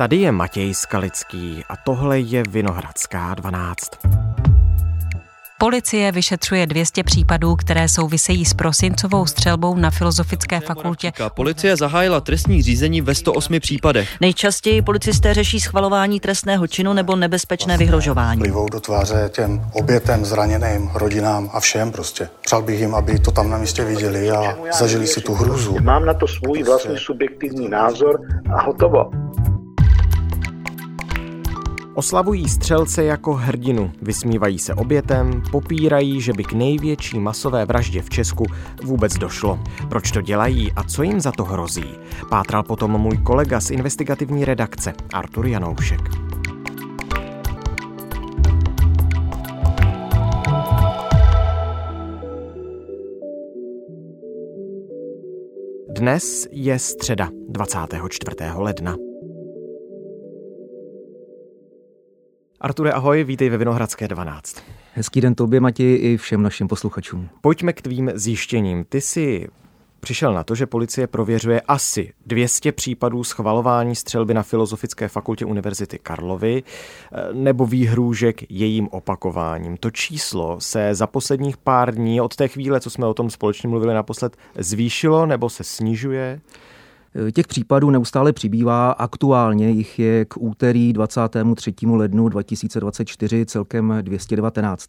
Tady je Matěj Skalický a tohle je Vinohradská 12. Policie vyšetřuje 200 případů, které souvisejí s prosincovou střelbou na Filozofické fakultě. Policie zahájila trestní řízení ve 108 případech. Nejčastěji policisté řeší schvalování trestného činu nebo nebezpečné vyhrožování. Plivou do tváře těm obětem, zraněným, rodinám a všem prostě. Přál bych jim, aby to tam na místě viděli a zažili si tu hruzu. Mám na to svůj vlastní subjektivní názor a hotovo. Oslavují střelce jako hrdinu, vysmívají se obětem, popírají, že by k největší masové vraždě v Česku vůbec došlo. Proč to dělají a co jim za to hrozí? Pátral potom můj kolega z investigativní redakce Artur Janoušek. Dnes je středa 24. ledna. Arture, ahoj, vítej ve Vinohradské 12. Hezký den tobě, Matěji, i všem našim posluchačům. Pojďme k tvým zjištěním. Ty jsi přišel na to, že policie prověřuje asi 200 případů schvalování střelby na Filozofické fakultě Univerzity Karlovy eh, nebo výhrůžek jejím opakováním. To číslo se za posledních pár dní od té chvíle, co jsme o tom společně mluvili naposled, zvýšilo nebo se snižuje? Těch případů neustále přibývá. Aktuálně jich je k úterý 23. lednu 2024 celkem 219.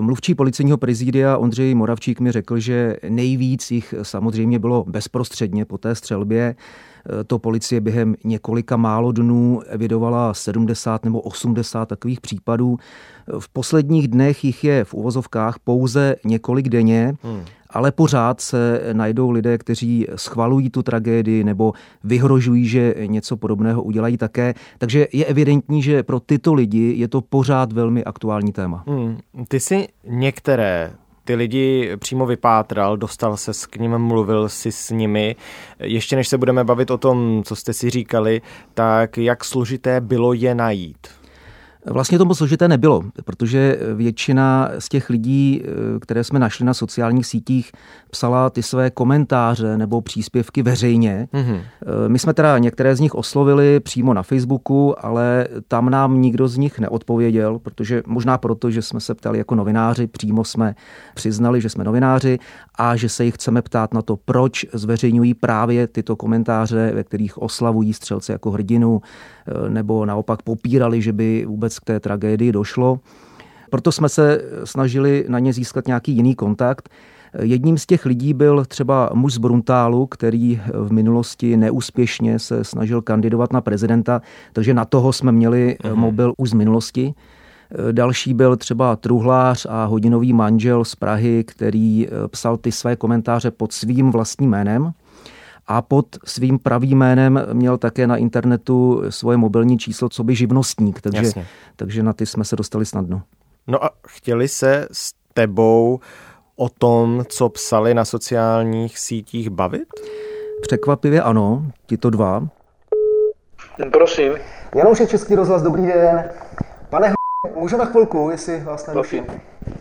Mluvčí policejního prezidia Ondřej Moravčík mi řekl, že nejvíc jich samozřejmě bylo bezprostředně po té střelbě. To policie během několika málo dnů evidovala 70 nebo 80 takových případů. V posledních dnech jich je v uvozovkách pouze několik denně. Hmm ale pořád se najdou lidé, kteří schvalují tu tragédii nebo vyhrožují, že něco podobného udělají také. Takže je evidentní, že pro tyto lidi je to pořád velmi aktuální téma. Hmm. Ty si některé ty lidi přímo vypátral, dostal se k ním, mluvil si s nimi. Ještě než se budeme bavit o tom, co jste si říkali, tak jak složité bylo je najít? Vlastně to moc složité nebylo, protože většina z těch lidí, eh, které jsme našli na sociálních sítích, psala ty své komentáře nebo příspěvky veřejně. Mm-hmm. My jsme teda některé z nich oslovili přímo na Facebooku, ale tam nám nikdo z nich neodpověděl, protože možná proto, že jsme se ptali jako novináři, přímo jsme přiznali, že jsme novináři a že se jich chceme ptát na to, proč zveřejňují právě tyto komentáře, ve kterých oslavují střelce jako hrdinu, eh, nebo naopak popírali, že by vůbec k té tragédii došlo. Proto jsme se snažili na ně získat nějaký jiný kontakt. Jedním z těch lidí byl třeba muž z Bruntálu, který v minulosti neúspěšně se snažil kandidovat na prezidenta, takže na toho jsme měli uh-huh. mobil už z minulosti. Další byl třeba truhlář a hodinový manžel z Prahy, který psal ty své komentáře pod svým vlastním jménem a pod svým pravým jménem měl také na internetu svoje mobilní číslo, co by živnostník, takže, takže na ty jsme se dostali snadno. No a chtěli se s tebou o tom, co psali na sociálních sítích bavit? Překvapivě ano, tito dva. Prosím. Janoušek Český rozhlas, dobrý den. Pane můžu na chvilku, jestli vás neruším?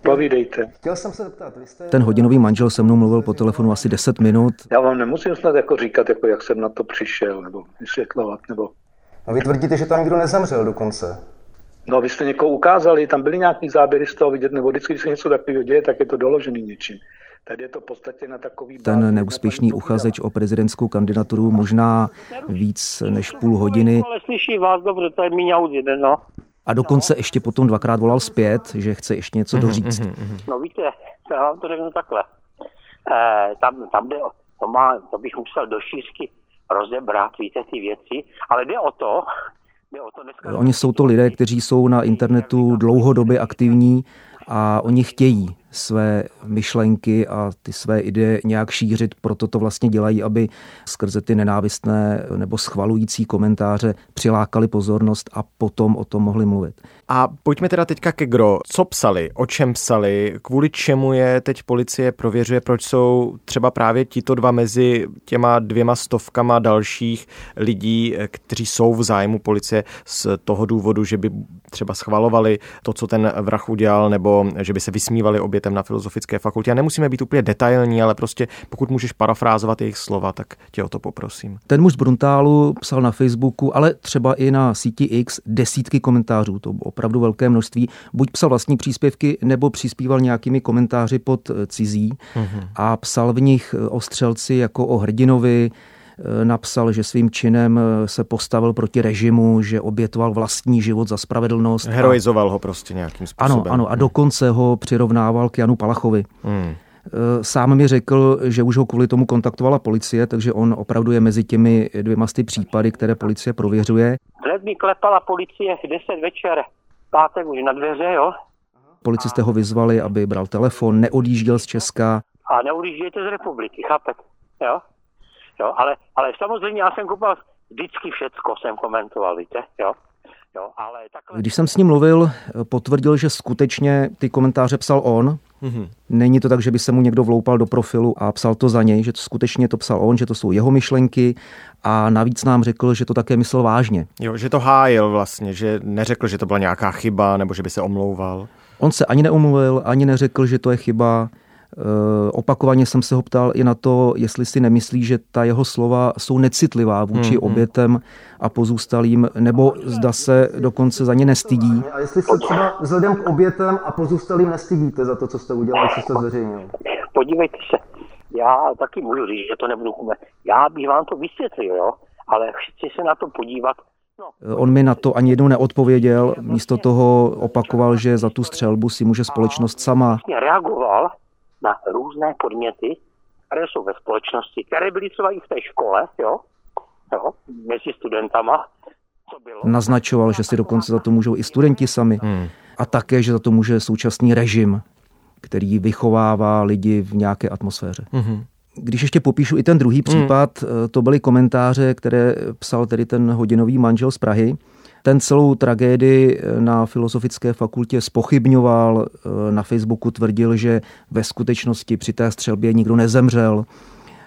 Povídejte. Chtěl jsem se zeptat, vy jste... Ten hodinový manžel se mnou mluvil po telefonu asi 10 minut. Já vám nemusím snad jako říkat, jako jak jsem na to přišel, nebo vysvětlovat, nebo... A vy tvrdíte, že tam nikdo nezemřel dokonce? No, vy jste někoho ukázali, tam byly nějaký záběry z toho vidět, nebo vždycky, když se něco takového děje, tak je to doložený něčím. Tady je to v podstatě na takový... Ten neúspěšný uchazeč o prezidentskou kandidaturu možná víc než půl hodiny. Ale slyší vás dobře, to je míň jeden, no. A dokonce ještě potom dvakrát volal zpět, že chce ještě něco Mhm, doříct. No víte, já vám to řeknu takhle. E, tam, tam jde o, to, má, to bych musel do šířky rozebrat, víte, ty věci, ale jde o to, jde o to dneska... Oni jsou to lidé, kteří jsou na internetu dlouhodobě aktivní a oni chtějí své myšlenky a ty své ideje nějak šířit, proto to vlastně dělají, aby skrze ty nenávistné nebo schvalující komentáře přilákali pozornost a potom o tom mohli mluvit. A pojďme teda teďka ke gro. Co psali, o čem psali, kvůli čemu je teď policie prověřuje, proč jsou třeba právě tito dva mezi těma dvěma stovkama dalších lidí, kteří jsou v zájmu policie z toho důvodu, že by třeba schvalovali to, co ten vrah udělal, nebo že by se vysmívali obětem studentem na Filozofické fakultě. A nemusíme být úplně detailní, ale prostě pokud můžeš parafrázovat jejich slova, tak tě o to poprosím. Ten muž z Bruntálu psal na Facebooku, ale třeba i na síti X desítky komentářů, to bylo opravdu velké množství. Buď psal vlastní příspěvky, nebo přispíval nějakými komentáři pod cizí mm-hmm. a psal v nich o střelci jako o hrdinovi, Eh, napsal, že svým činem eh, se postavil proti režimu, že obětoval vlastní život za spravedlnost. Heroizoval ho prostě nějakým způsobem. Ano, ano, a dokonce ho přirovnával k Janu Palachovi. Hmm. Eh, sám mi řekl, že už ho kvůli tomu kontaktovala policie, takže on opravdu je mezi těmi dvěma ty případy, které policie prověřuje. Hned mi klepala policie v 10 večer, pátek už na dveře, jo. Policisté ho vyzvali, aby bral telefon, neodjížděl z Česka. A neodjíždějte z republiky, chápete? Jo? Jo, ale, ale samozřejmě já jsem kupoval vždycky všecko, jsem komentoval, víte, jo. Jo, ale takhle... Když jsem s ním mluvil, potvrdil, že skutečně ty komentáře psal on. Mm-hmm. Není to tak, že by se mu někdo vloupal do profilu a psal to za něj, že to skutečně to psal on, že to jsou jeho myšlenky a navíc nám řekl, že to také myslel vážně. Jo, že to hájil vlastně, že neřekl, že to byla nějaká chyba nebo že by se omlouval. On se ani neomluvil, ani neřekl, že to je chyba. Eh, opakovaně jsem se ho ptal i na to, jestli si nemyslí, že ta jeho slova jsou necitlivá vůči hmm, obětem a pozůstalým, nebo zda se dokonce za ně nestydí. A jestli se třeba vzhledem k obětem a pozůstalým nestydíte za to, co jste udělali, co jste zveřejnil? Podívejte se, já taky můžu říct, že to nebudu Já bych vám to vysvětlil, jo? ale chci se na to podívat No. On mi na to ani jednou neodpověděl, místo toho opakoval, že za tu střelbu si může společnost sama. Reagoval na různé podněty, které jsou ve společnosti, které byly třeba i v té škole, jo, jo mezi studentama. Co bylo. Naznačoval, že si dokonce za to můžou i studenti sami. Hmm. A také, že za to může současný režim, který vychovává lidi v nějaké atmosféře. Hmm. Když ještě popíšu i ten druhý hmm. případ, hmm. to byly komentáře, které psal tedy ten hodinový manžel z Prahy. Ten celou tragédii eh, na Filozofické fakultě spochybňoval, eh, na Facebooku tvrdil, že ve skutečnosti při té střelbě nikdo nezemřel,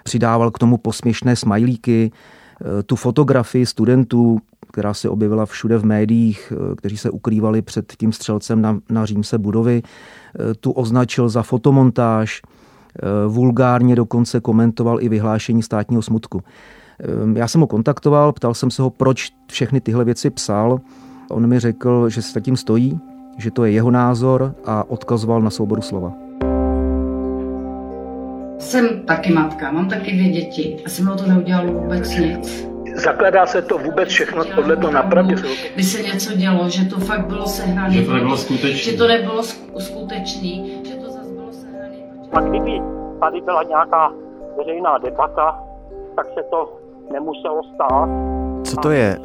přidával k tomu posměšné smajlíky, eh, tu fotografii studentů, která se objevila všude v médiích, kteří se ukrývali před tím střelcem na, na římse budovy, tu označil za fotomontáž, vulgárně dokonce komentoval i vyhlášení státního smutku. Ehm, já jsem ho kontaktoval, ptal jsem se ho, proč všechny tyhle věci psal. On mi řekl, že se zatím stojí, že to je jeho názor a odkazoval na souboru slova. Jsem taky matka, mám taky dvě děti a jsem to neudělal vůbec nic. Zakladá se to vůbec všechno podle toho napravdě? By se něco dělo, že to fakt bylo sehrané. Že to nebylo skutečné. Že to nebylo skutečný, že to zase bylo sehrané. A kdyby tady byla nějaká veřejná debata, tak se to nemuselo stát. Co to je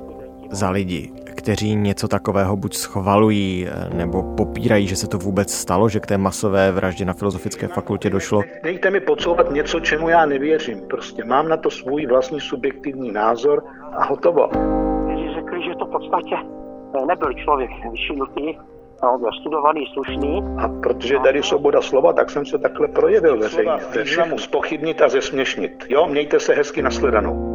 za lidi, kteří něco takového buď schvalují, nebo popírají, že se to vůbec stalo, že k té masové vraždě na Filozofické fakultě došlo? Dejte mi podsouvat něco, čemu já nevěřím. Prostě mám na to svůj vlastní subjektivní názor a hotovo. Když řekli, že to v podstatě eh, nebyl člověk vyšinutý, no, byl studovaný, slušný. A protože tady svoboda slova, tak jsem se takhle projevil veřejně. Významu spochybnit a zesměšnit. Jo, mějte se hezky nasledanou.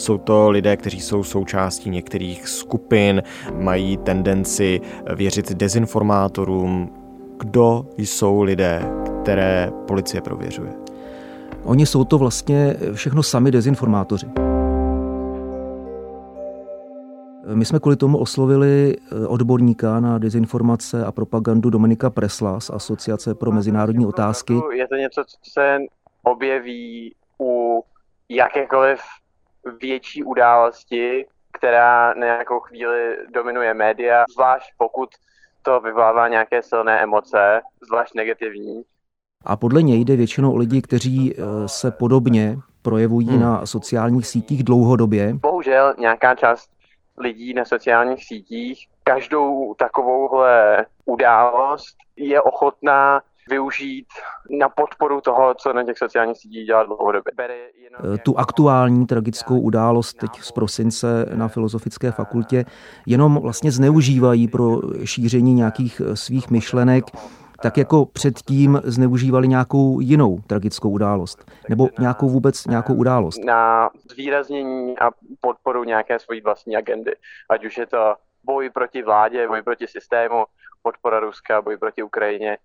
Jsou to lidé, kteří jsou součástí některých skupin, mají tendenci věřit dezinformátorům. Kdo jsou lidé, které policie prověřuje? Oni jsou to vlastně všechno sami dezinformátoři. My jsme kvůli tomu oslovili odborníka na dezinformace a propagandu Dominika Presla z Asociace pro mezinárodní otázky. Je to něco, co se objeví u jakékoliv větší události, která na nějakou chvíli dominuje média, zvlášť pokud to vyvolává nějaké silné emoce, zvlášť negativní. A podle něj jde většinou o lidi, kteří eh, se podobně projevují hmm. na sociálních sítích dlouhodobě. Bohužel nějaká část lidí na sociálních sítích každou takovouhle událost je ochotná využít na podporu toho, co na těch sociálních sítích dělá dlouhodobě. Eh, tu aktuální tragickou událost teď z prosince na Filozofické fakultě jenom vlastně zneužívají pro šíření nějakých eh, svých myšlenek, tak jako předtím zneužívali nějakou jinou tragickou událost, nebo nějakou vůbec nějakou událost. Na zvýraznění a podporu nějaké svojí vlastní agendy, ať už je to boj proti vládě, boj proti systému, podpora Ruska, boj proti Ukrajině.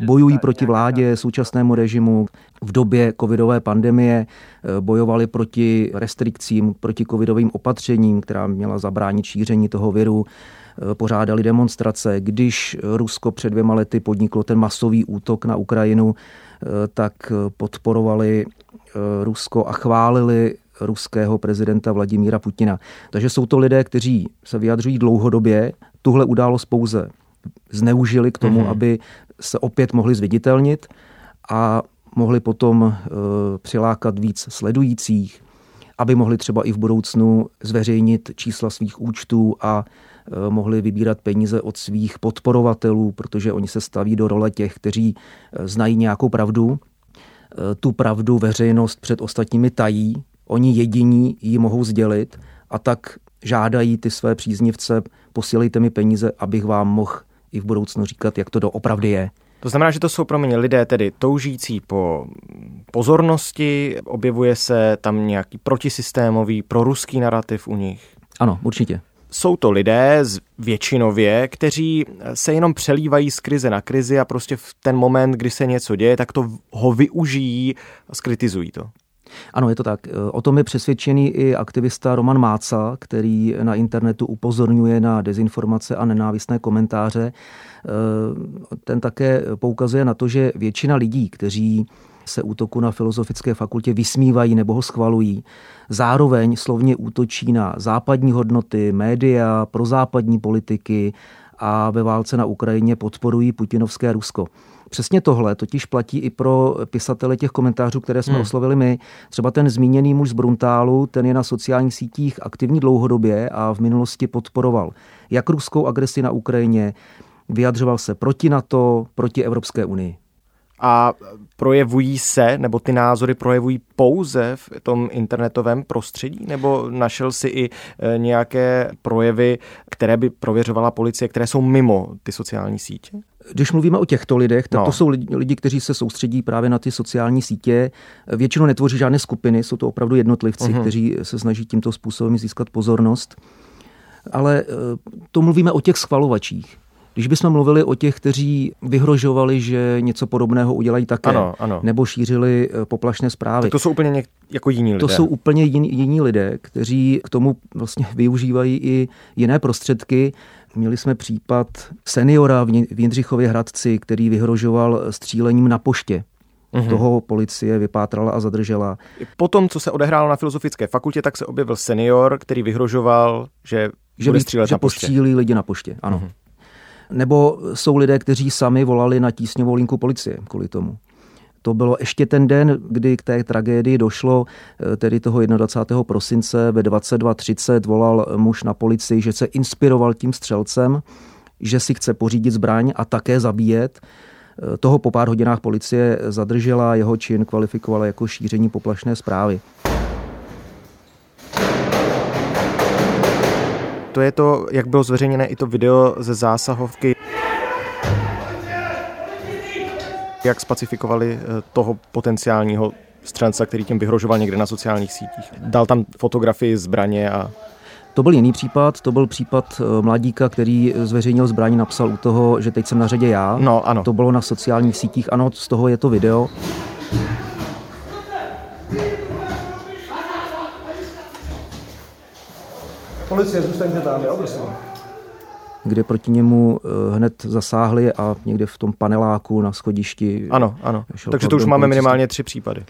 Bojují proti vládě, současnému režimu. V době covidové pandemie eh, bojovali proti restrikcím, proti covidovým opatřením, která měla zabránit šíření toho viru eh, pořádali demonstrace. Když Rusko před dvěma lety podniklo ten masový útok na Ukrajinu, eh, tak podporovali Rusko a chválili ruského prezidenta Vladimíra Putina. Takže jsou to lidé, kteří se vyjadřují dlouhodobě, tuhle událost pouze zneužili k tomu, mm-hmm. aby se opět mohli zviditelnit a mohli potom uh, přilákat víc sledujících, aby mohli třeba i v budoucnu zveřejnit čísla svých účtů a uh, mohli vybírat peníze od svých podporovatelů, protože oni se staví do role těch, kteří uh, znají nějakou pravdu. Tu pravdu veřejnost před ostatními tají, oni jediní ji mohou sdělit a tak žádají ty své příznivce, posílejte mi peníze, abych vám mohl i v budoucnu říkat, jak to doopravdy je. To znamená, že to jsou pro mě lidé tedy toužící po pozornosti, objevuje se tam nějaký protisystémový, proruský narrativ u nich? Ano, určitě. Jsou to lidé většinově, kteří se jenom přelívají z krize na krizi a prostě v ten moment, kdy se něco děje, tak to ho využijí a skritizují to. Ano, je to tak. O tom je přesvědčený i aktivista Roman Máca, který na internetu upozorňuje na dezinformace a nenávistné komentáře. Ten také poukazuje na to, že většina lidí, kteří se útoku na Filozofické fakultě vysmívají nebo ho schvalují. Zároveň slovně útočí na západní hodnoty, média, prozápadní politiky a ve válce na Ukrajině podporují putinovské Rusko. Přesně tohle totiž platí i pro pisatele těch komentářů, které jsme hmm. oslovili my. Třeba ten zmíněný muž z Bruntálu, ten je na sociálních sítích aktivní dlouhodobě a v minulosti podporoval jak ruskou agresi na Ukrajině, vyjadřoval se proti NATO, proti Evropské unii a projevují se, nebo ty názory projevují pouze v tom internetovém prostředí, nebo našel si i e, nějaké projevy, které by prověřovala policie, které jsou mimo ty sociální sítě? Když mluvíme o těchto lidech, tak no. to jsou lidi, lidi, kteří se soustředí právě na ty sociální sítě. Většinou netvoří žádné skupiny, jsou to opravdu jednotlivci, uh-huh. kteří se snaží tímto způsobem získat pozornost. Ale e, to mluvíme o těch schvalovačích. Když bychom mluvili o těch, kteří vyhrožovali, že něco podobného udělají také, ano, ano. nebo šířili eh, poplašné zprávy. Tak to jsou úplně něk- jako jiní lidé. To jsou úplně jiní, jiní lidé, kteří k tomu vlastně využívají i jiné prostředky. Měli jsme případ seniora v Jindřichově Hradci, který vyhrožoval střílením na poště. Uhum. Toho policie vypátrala a zadržela. Po tom, co se odehrálo na Filozofické fakultě, tak se objevil senior, který vyhrožoval, že, že bude střílet že na poště. postřílí lidi na poště, ano. Uhum. Nebo jsou lidé, kteří sami volali na tísňovou linku policie kvůli tomu. To bylo ještě ten den, kdy k té tragédii došlo, eh, tedy toho 21. prosince ve 22.30 volal muž na policii, že se inspiroval tím střelcem, že si chce pořídit zbraň a také zabíjet. Eh, toho po pár hodinách policie zadržela, jeho čin kvalifikovala jako šíření poplašné zprávy. To je to, jak bylo zveřejněné i to video ze zásahovky. Jak spacifikovali eh, toho potenciálního střelce, který tím vyhrožoval někde na sociálních sítích. Dal tam fotografii zbraně a to byl jiný případ, to byl případ eh, mladíka, který zveřejnil zbraň, napsal u toho, že teď jsem na řadě já. No, ano. To bylo na sociálních sítích, ano, z toho je to video. Policie, zůstaňte tam, jo, prosím. Kde proti němu eh, hned zasáhli a někde v tom paneláku na schodišti. Ano, ano. Takže to už máme minimálně tři případy.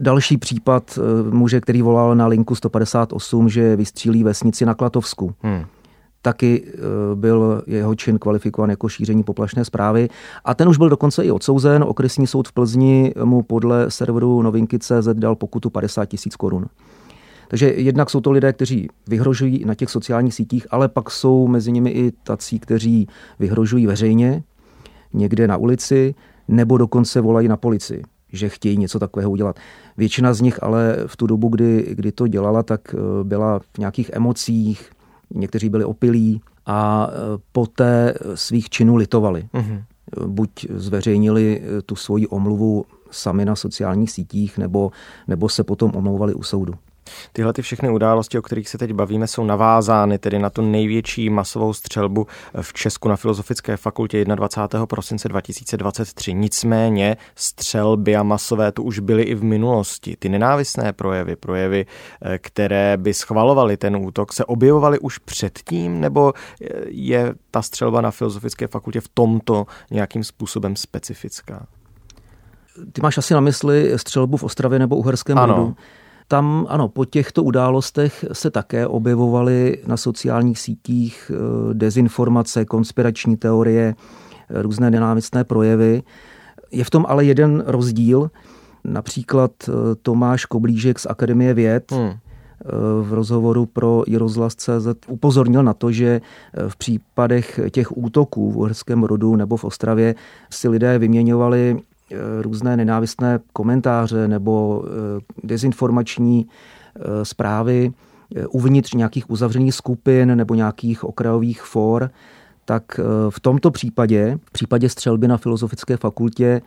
Další případ eh, muže, který volal na linku 158, že vystřílí vesnici na Klatovsku. Hmm. Taky eh, byl jeho čin kvalifikován jako šíření poplašné zprávy. A ten už byl dokonce i odsouzen. Okresní soud v Plzni mu podle serveru novinky.cz dal pokutu 50 tisíc korun. Takže jednak jsou to lidé, kteří vyhrožují na těch sociálních sítích, ale pak jsou mezi nimi i tací, kteří vyhrožují veřejně, někde na ulici, nebo dokonce volají na policii že chtějí něco takového udělat. Většina z nich ale v tu dobu, kdy, kdy to dělala, tak eh, byla v nějakých emocích, někteří byli opilí a eh, poté svých činů litovali. Mm-hmm. Buď zveřejnili tu svoji omluvu sami na sociálních sítích, nebo, nebo se potom omlouvali u soudu. Tyhle ty všechny události, o kterých se teď bavíme, jsou navázány tedy na tu největší masovou střelbu v Česku na Filozofické fakultě 21. prosince 2023. Nicméně střelby a masové tu už byly i v minulosti. Ty nenávistné projevy, projevy, eh, které by schvalovaly ten útok, se objevovaly už předtím, nebo eh, je ta střelba na Filozofické fakultě v tomto nějakým způsobem specifická? Ty máš asi na mysli střelbu v Ostravě nebo Uherském ano. Brodu? Tam, ano, po těchto událostech se také objevovaly na sociálních sítích eh, dezinformace, konspirační teorie, eh, různé nenávistné projevy. Je v tom ale jeden rozdíl. Například eh, Tomáš Koblížek z Akademie věd hmm v rozhovoru pro CZ upozornil na to, že v případech těch útoků v Uherském rodu nebo v Ostravě si lidé vyměňovali různé nenávistné komentáře nebo eh, dezinformační eh, zprávy uvnitř nějakých uzavřených skupin nebo nějakých okrajových for, tak v tomto případě, v případě střelby na Filozofické fakultě,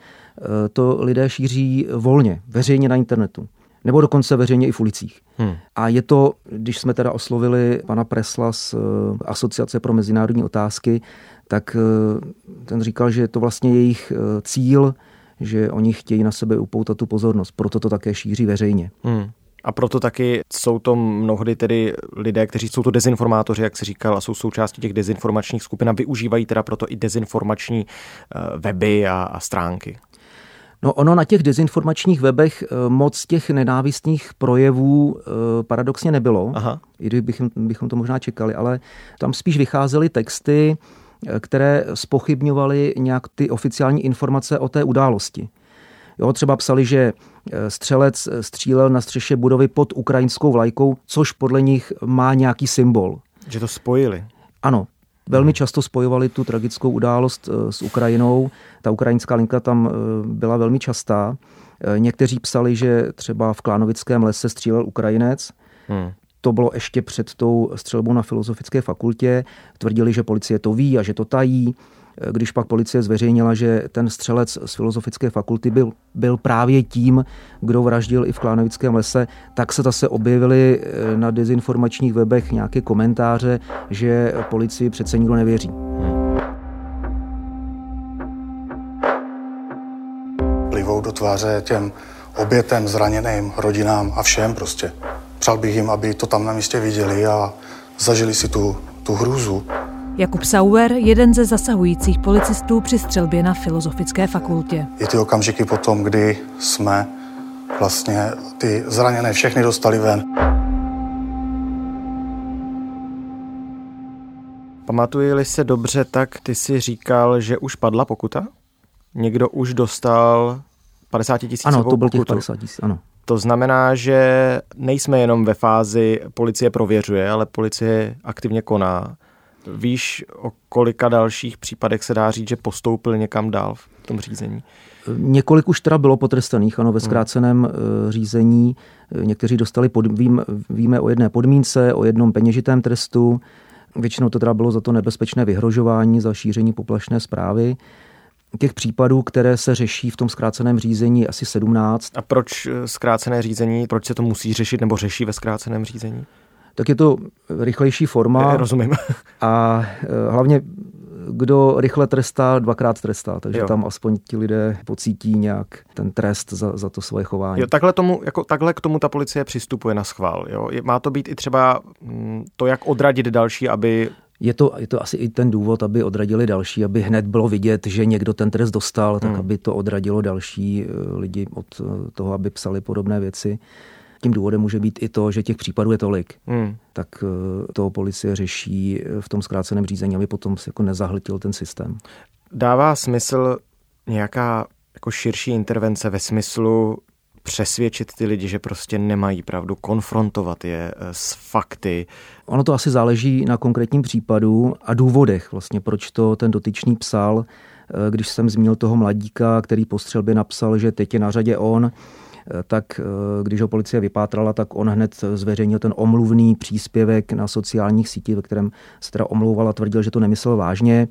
to lidé šíří volně, veřejně na internetu. Nebo dokonce veřejně i v ulicích. Hmm. A je to, když jsme teda oslovili pana Presla z Asociace pro mezinárodní otázky, tak ten říkal, že je to vlastně jejich cíl že oni chtějí na sebe upoutat tu pozornost, proto to také šíří veřejně. Hmm. A proto taky jsou to mnohdy tedy lidé, kteří jsou to dezinformátoři, jak se říkal, a jsou součástí těch dezinformačních skupin a využívají teda proto i dezinformační eh, weby a, a stránky. No ono na těch dezinformačních webech eh, moc těch nenávistných projevů eh, paradoxně nebylo, Aha. i kdybychom bychom to možná čekali, ale tam spíš vycházely texty, které spochybňovaly nějak ty oficiální informace o té události. Jo, třeba psali, že e, střelec střílel na střeše budovy pod ukrajinskou vlajkou, což podle nich má nějaký symbol. Že to spojili. Ano, velmi často spojovali tu tragickou událost s Ukrajinou. Ta ukrajinská linka tam byla velmi častá. Někteří psali, že třeba v Klánovickém lese střílel Ukrajinec. Hmm to bylo ještě před tou střelbou na Filozofické fakultě. Tvrdili, že policie to ví a že to tají. Když pak policie zveřejnila, že ten střelec z Filozofické fakulty byl, byl právě tím, kdo vraždil i v Klánovickém lese, tak se zase objevily eh, na dezinformačních webech nějaké komentáře, že policii přece nikdo nevěří. Plivou do tváře těm obětem, zraněným, rodinám a všem prostě. Přál bych jim, aby to tam na místě viděli a zažili si tu, tu hrůzu. Jakub Sauer, jeden ze zasahujících policistů při střelbě na Filozofické fakultě. Je ty okamžiky potom, kdy jsme vlastně ty zraněné všechny dostali ven. Pamatuji-li se dobře, tak ty si říkal, že už padla pokuta? Někdo už dostal 50 tisíc Ano, to byl těch 50 tisíc, ano. To znamená, že nejsme jenom ve fázi policie prověřuje, ale policie aktivně koná. Víš, o kolika dalších případech se dá říct, že postoupil někam dál v tom řízení? Několik už teda bylo potrestaných, ano, ve hmm. zkráceném hmm. řízení. Někteří dostali, pod, vím, víme o jedné podmínce, o jednom peněžitém trestu. Většinou to teda bylo za to nebezpečné vyhrožování, za šíření poplašné zprávy. Těch případů, které se řeší v tom zkráceném řízení, asi 17. A proč eh, zkrácené řízení, proč se to musí řešit nebo řeší ve zkráceném řízení? Tak je to rychlejší forma. Je, rozumím. A eh, hlavně kdo rychle trestá, dvakrát trestá, takže jo. tam aspoň ti lidé pocítí nějak ten trest za, za to svoje chování. Jo, takhle, tomu, jako, takhle k tomu ta policie přistupuje na schvál. Jo? Má to být i třeba mm, to, jak odradit další, aby je to, je to asi i ten důvod, aby odradili další, aby hned bylo vidět, že někdo ten trest dostal, tak hmm. aby to odradilo další eh, lidi od eh, toho, aby psali podobné věci. Tím důvodem může být i to, že těch případů je tolik. Hmm. Tak eh, to policie řeší v tom zkráceném řízení, aby potom se jako nezahltil ten systém. Dává smysl nějaká jako širší intervence ve smyslu přesvědčit ty lidi, že prostě nemají pravdu, konfrontovat je eh, s fakty. Ono to asi záleží na konkrétním případu a důvodech, vlastně, proč to ten dotyčný psal. Eh, když jsem zmínil toho mladíka, který po střelbě napsal, že teď je na řadě on, eh, tak když ho policie vypátrala, tak on hned zveřejnil ten omluvný příspěvek na sociálních sítích, ve kterém se teda omlouval a tvrdil, že to nemyslel vážně.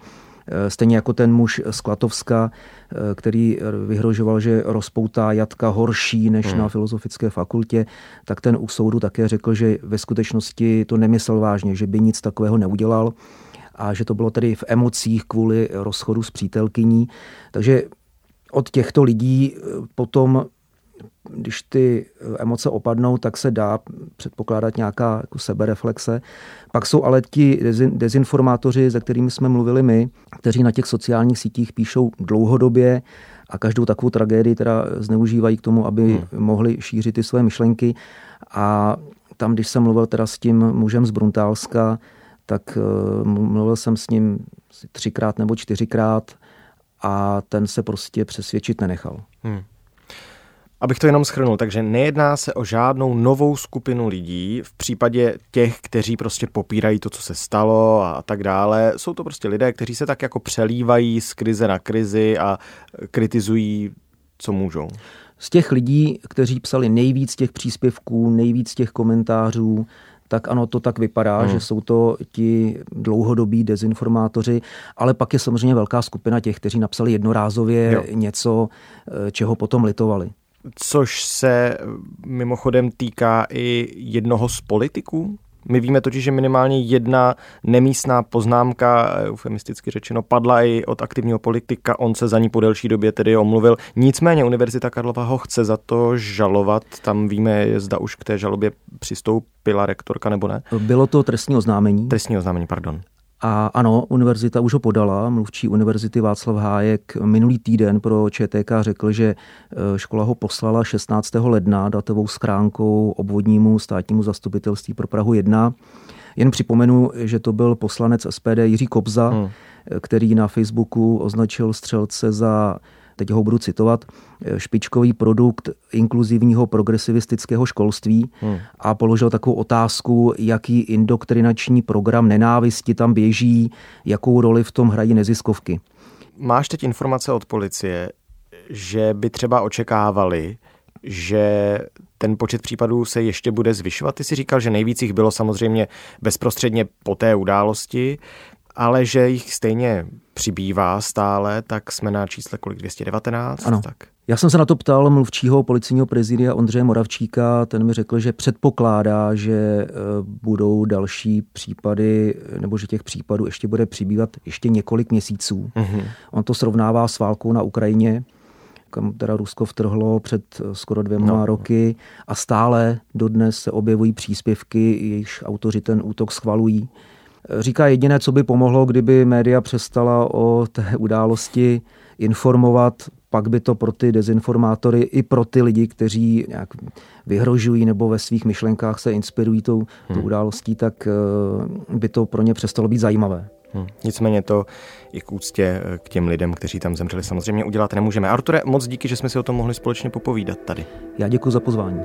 Stejně jako ten muž z Klatovska, který vyhrožoval, že rozpoutá jatka horší než hmm. na filozofické fakultě, tak ten u soudu také řekl, že ve skutečnosti to nemyslel vážně, že by nic takového neudělal a že to bylo tedy v emocích kvůli rozchodu s přítelkyní. Takže od těchto lidí potom když ty emoce opadnou, tak se dá předpokládat nějaká jako sebereflexe. Pak jsou ale ti dezinformátoři, se kterými jsme mluvili my, kteří na těch sociálních sítích píšou dlouhodobě a každou takovou tragédii teda zneužívají k tomu, aby hmm. mohli šířit ty své myšlenky. A tam, když jsem mluvil teda s tím mužem z Bruntálska, tak uh, mluvil jsem s ním třikrát nebo čtyřikrát a ten se prostě přesvědčit nenechal. Hmm. Abych to jenom schrnul, takže nejedná se o žádnou novou skupinu lidí v případě těch, kteří prostě popírají to, co se stalo a tak dále. Jsou to prostě lidé, kteří se tak jako přelívají z krize na krizi a kritizují, co můžou. Z těch lidí, kteří psali nejvíc těch příspěvků, nejvíc těch komentářů, tak ano, to tak vypadá, hmm. že jsou to ti dlouhodobí dezinformátoři, ale pak je samozřejmě velká skupina těch, kteří napsali jednorázově jo. něco, eh, čeho potom litovali což se mimochodem týká i jednoho z politiků. My víme totiž, že minimálně jedna nemístná poznámka, eufemisticky řečeno, padla i od aktivního politika, on se za ní po delší době tedy omluvil. Nicméně Univerzita Karlova ho chce za to žalovat, tam víme, zda už k té žalobě přistoupila rektorka nebo ne. Bylo to trestní oznámení. Trestní oznámení, pardon. A ano, univerzita už ho podala. Mluvčí univerzity Václav Hájek minulý týden pro ČTK řekl, že e, škola ho poslala 16. ledna datovou schránkou obvodnímu státnímu zastupitelství pro Prahu 1. Jen připomenu, že to byl poslanec SPD Jiří Kobza, hmm. který na Facebooku označil střelce za teď ho budu citovat, eh, špičkový produkt inkluzivního progresivistického školství hmm. a položil takovou otázku, jaký indoktrinační program nenávisti tam běží, jakou roli v tom hrají neziskovky. Máš teď informace od policie, že by třeba očekávali, že ten počet případů se ještě bude zvyšovat. Ty si říkal, že nejvíc jich bylo samozřejmě bezprostředně po té události ale že jich stejně přibývá stále, tak jsme na čísle kolik 219? Ano. Tak. Já jsem se na to ptal mluvčího policijního prezidia Ondřeje Moravčíka, ten mi řekl, že předpokládá, že e, budou další případy, nebo že těch případů ještě bude přibývat ještě několik měsíců. Mm-hmm. On to srovnává s válkou na Ukrajině, kam teda Rusko vtrhlo před e, skoro dvěma no. roky a stále dodnes se objevují příspěvky, jejichž autoři ten útok schvalují. Říká jediné, co by pomohlo, kdyby média přestala o té události informovat, pak by to pro ty dezinformátory i pro ty lidi, kteří nějak vyhrožují nebo ve svých myšlenkách se inspirují tou, hmm. tou událostí, tak eh, by to pro ně přestalo být zajímavé. Hmm. Nicméně to i k úctě eh, k těm lidem, kteří tam zemřeli, samozřejmě udělat nemůžeme. Arture, moc díky, že jsme si o tom mohli společně popovídat tady. Já děkuji za pozvání.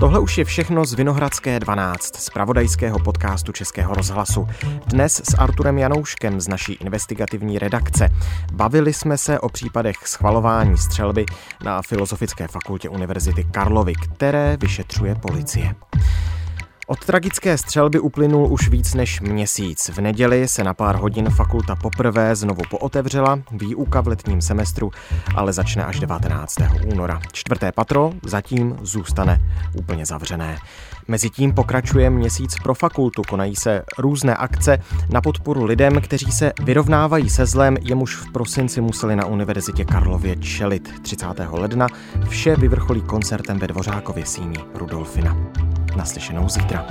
Tohle už je všechno z Vinohradské 12, z pravodajského podcastu Českého rozhlasu. Dnes s Arturem Janouškem z naší investigativní redakce. Bavili jsme se o případech schvalování střelby na Filozofické fakultě Univerzity Karlovy, které vyšetřuje policie. Od tragické střelby uplynul už víc než měsíc. V neděli se na pár hodin fakulta poprvé znovu pootevřela, výuka v letním semestru ale začne až 19. února. Čtvrté patro zatím zůstane úplně zavřené. Mezitím pokračuje měsíc pro fakultu, konají se různé akce na podporu lidem, kteří se vyrovnávají se zlem, jemuž v prosinci museli na Univerzitě Karlově čelit 30. ledna. Vše vyvrcholí koncertem ve Dvořákově síni Rudolfina. Naslyšenou zítra.